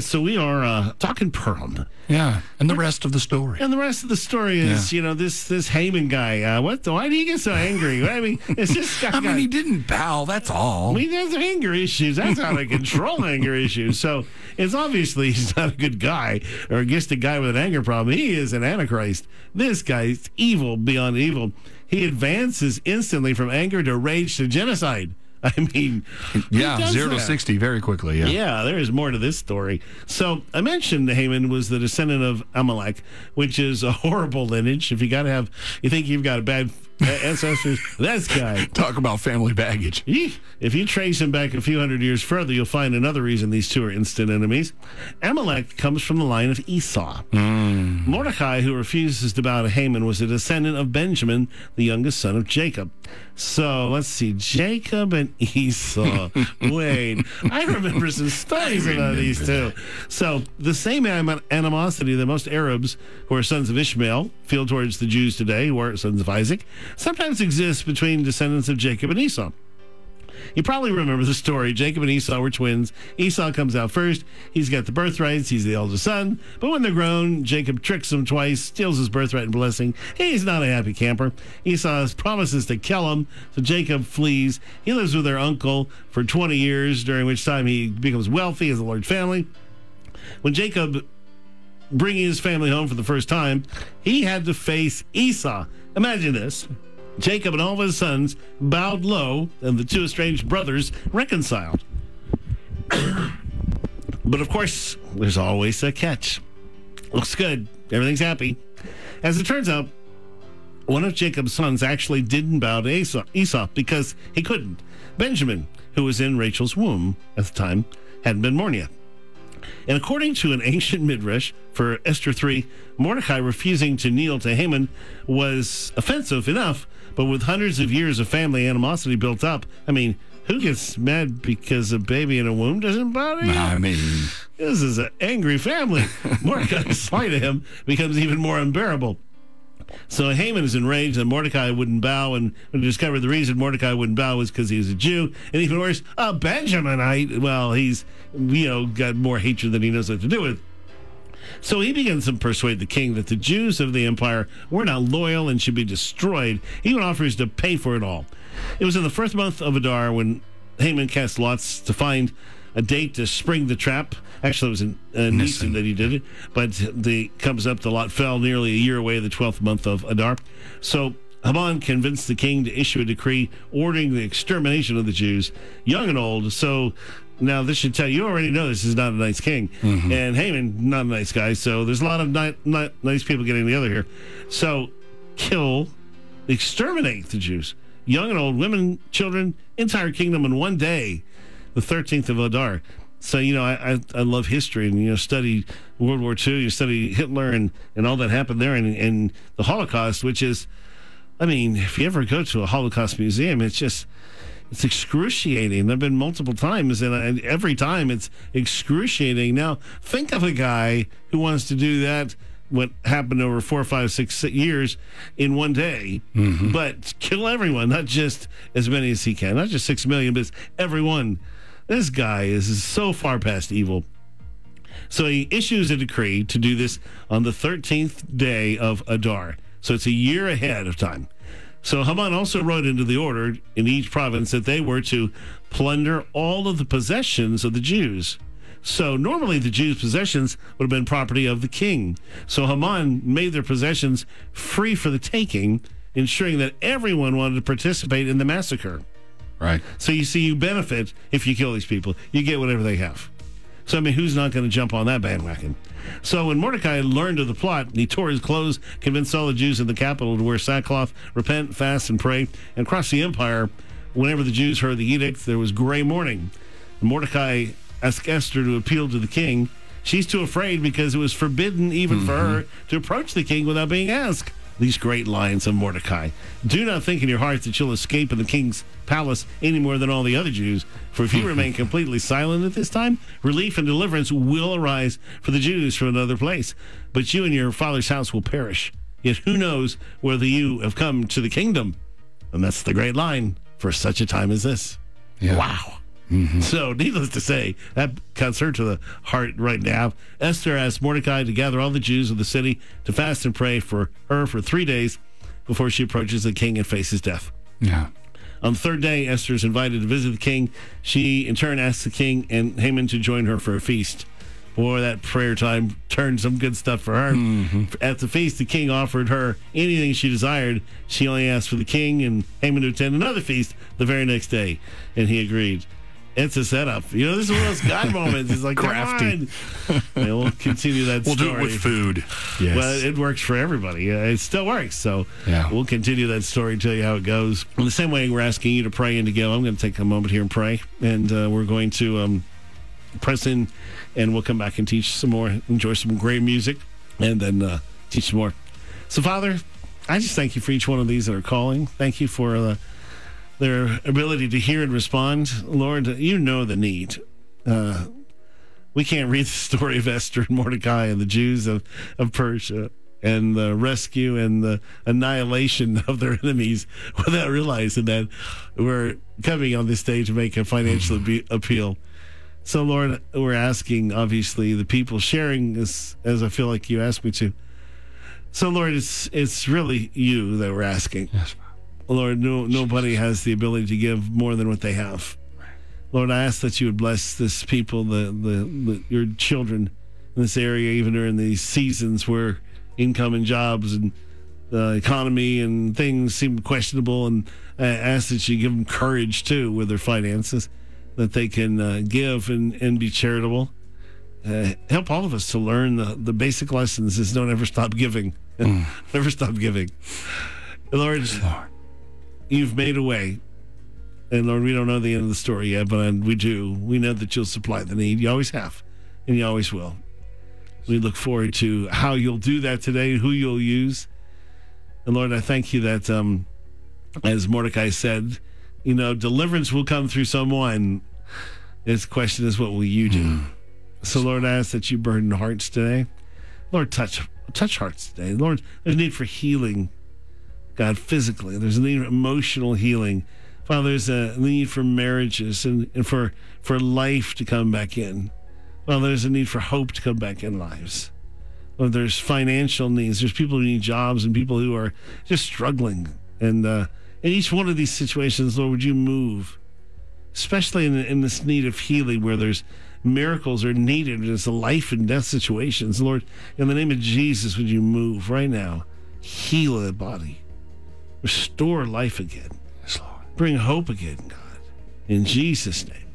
So we are uh, talking Purim. Yeah, and the rest of the story. And the rest of the story is, you know, this this Haman guy. Uh, what? The, why do you get so angry? I mean, it's just. I mean, he didn't bow. That's all. I mean, there's anger issues. That's how they control anger issues. So it's obviously he's not a good guy, or just a guy with an anger problem. He is an antichrist. This guy's evil beyond evil. He advances instantly from anger to rage to genocide. I mean, yeah, zero to 60 very quickly. Yeah. Yeah, there is more to this story. So I mentioned Haman was the descendant of Amalek, which is a horrible lineage. If you got to have, you think you've got a bad ancestors, this guy. Talk about family baggage. If you trace him back a few hundred years further, you'll find another reason these two are instant enemies. Amalek comes from the line of Esau. Mm. Mordecai, who refuses to bow to Haman, was a descendant of Benjamin, the youngest son of Jacob. So let's see, Jacob and Esau. Wait, I remember some stories about these two. So the same animosity that most Arabs who are sons of Ishmael feel towards the Jews today, who are sons of Isaac, sometimes exists between descendants of Jacob and Esau. You probably remember the story. Jacob and Esau were twins. Esau comes out first. He's got the birthrights. He's the eldest son. But when they're grown, Jacob tricks him twice, steals his birthright and blessing. He's not a happy camper. Esau promises to kill him, so Jacob flees. He lives with their uncle for 20 years, during which time he becomes wealthy, has a large family. When Jacob bringing his family home for the first time, he had to face Esau. Imagine this. Jacob and all of his sons bowed low, and the two estranged brothers reconciled. but of course, there's always a catch. Looks good. Everything's happy. As it turns out, one of Jacob's sons actually didn't bow to Esau, Esau because he couldn't. Benjamin, who was in Rachel's womb at the time, hadn't been born yet. And according to an ancient midrash for Esther 3, Mordecai refusing to kneel to Haman was offensive enough, but with hundreds of years of family animosity built up, I mean, who gets mad because a baby in a womb doesn't bother you? I mean, this is an angry family. Mordecai's slight of him becomes even more unbearable. So Haman is enraged that Mordecai wouldn't bow, and when he discovered the reason Mordecai wouldn't bow was because he was a Jew, and even worse, a Benjaminite. Well, he's you know got more hatred than he knows what to do with. So he begins to persuade the king that the Jews of the empire were not loyal and should be destroyed. He even offers to pay for it all. It was in the first month of Adar when Haman cast lots to find a date to spring the trap. Actually, it was in uh, Nisan that he did it, but the comes up the lot fell nearly a year away, the twelfth month of Adar. So Haman convinced the king to issue a decree ordering the extermination of the Jews, young and old. So now this should tell you, you already know this is not a nice king, mm-hmm. and Haman not a nice guy. So there's a lot of ni- ni- nice people getting together here. So kill, exterminate the Jews, young and old, women, children, entire kingdom in one day the 13th of Adar. So, you know, I, I, I, love history and, you know, study World War II, you study Hitler and, and all that happened there and, and the Holocaust, which is, I mean, if you ever go to a Holocaust museum, it's just, it's excruciating. I've been multiple times, and, and every time it's excruciating. Now, think of a guy who wants to do that what happened over four, five, six years in one day, mm-hmm. but kill everyone, not just as many as he can, not just six million, but everyone. This guy is so far past evil. So he issues a decree to do this on the 13th day of Adar. So it's a year ahead of time. So Haman also wrote into the order in each province that they were to plunder all of the possessions of the Jews. So normally the Jews' possessions would have been property of the king. So Haman made their possessions free for the taking, ensuring that everyone wanted to participate in the massacre. Right. So you see, you benefit if you kill these people. You get whatever they have. So, I mean, who's not going to jump on that bandwagon? So, when Mordecai learned of the plot, he tore his clothes, convinced all the Jews in the capital to wear sackcloth, repent, fast, and pray. And across the empire, whenever the Jews heard the edict, there was gray mourning. Mordecai asked Esther to appeal to the king. She's too afraid because it was forbidden even mm-hmm. for her to approach the king without being asked these great lines of Mordecai. Do not think in your heart that you'll escape in the king's palace any more than all the other Jews. For if you remain completely silent at this time, relief and deliverance will arise for the Jews from another place. But you and your father's house will perish. Yet who knows whether you have come to the kingdom? And that's the great line for such a time as this. Yeah. Wow. Mm-hmm. So, needless to say, that cuts her to the heart right now. Esther asked Mordecai to gather all the Jews of the city to fast and pray for her for three days before she approaches the king and faces death. Yeah. On the third day, Esther is invited to visit the king. She, in turn, asks the king and Haman to join her for a feast. Boy, that prayer time turned some good stuff for her. Mm-hmm. At the feast, the king offered her anything she desired. She only asked for the king and Haman to attend another feast the very next day, and he agreed. It's a setup. You know, this is one of those God moments. It's like, Crafty. crafty. we'll continue that We'll story. do it with food. Yes. Well, it works for everybody. It still works. So Yeah. we'll continue that story, tell you how it goes. In the same way, we're asking you to pray and to go. I'm going to take a moment here and pray, and uh, we're going to um, press in, and we'll come back and teach some more, enjoy some great music, and then uh, teach some more. So, Father, I just thank you for each one of these that are calling. Thank you for uh, their ability to hear and respond. Lord, you know the need. Uh, we can't read the story of Esther and Mordecai and the Jews of, of Persia and the rescue and the annihilation of their enemies without realizing that we're coming on this day to make a financial abe- appeal. So, Lord, we're asking, obviously, the people sharing this as I feel like you asked me to. So, Lord, it's it's really you that we're asking. yes. Lord, no, nobody has the ability to give more than what they have. Lord, I ask that you would bless this people, the, the, the your children in this area, even during these seasons where income and jobs and the economy and things seem questionable. And I ask that you give them courage too with their finances, that they can uh, give and, and be charitable. Uh, help all of us to learn the, the basic lessons is don't ever stop giving. never stop giving. Lord, Lord. You've made a way. And Lord, we don't know the end of the story yet, but we do. We know that you'll supply the need. You always have, and you always will. We look forward to how you'll do that today, who you'll use. And Lord, I thank you that, um, as Mordecai said, you know, deliverance will come through someone. This question is, what will you do? So, Lord, I ask that you burden hearts today. Lord, touch touch hearts today. Lord, there's a need for healing God, physically. There's a need for emotional healing. Father, there's a need for marriages and, and for, for life to come back in. Father, there's a need for hope to come back in lives. Lord, there's financial needs. There's people who need jobs and people who are just struggling. And uh, in each one of these situations, Lord, would you move, especially in, in this need of healing where there's miracles are needed. It's a life and death situations. Lord, in the name of Jesus, would you move right now? Heal the body restore life again, Yes, Lord. bring hope again, God. In Jesus' name.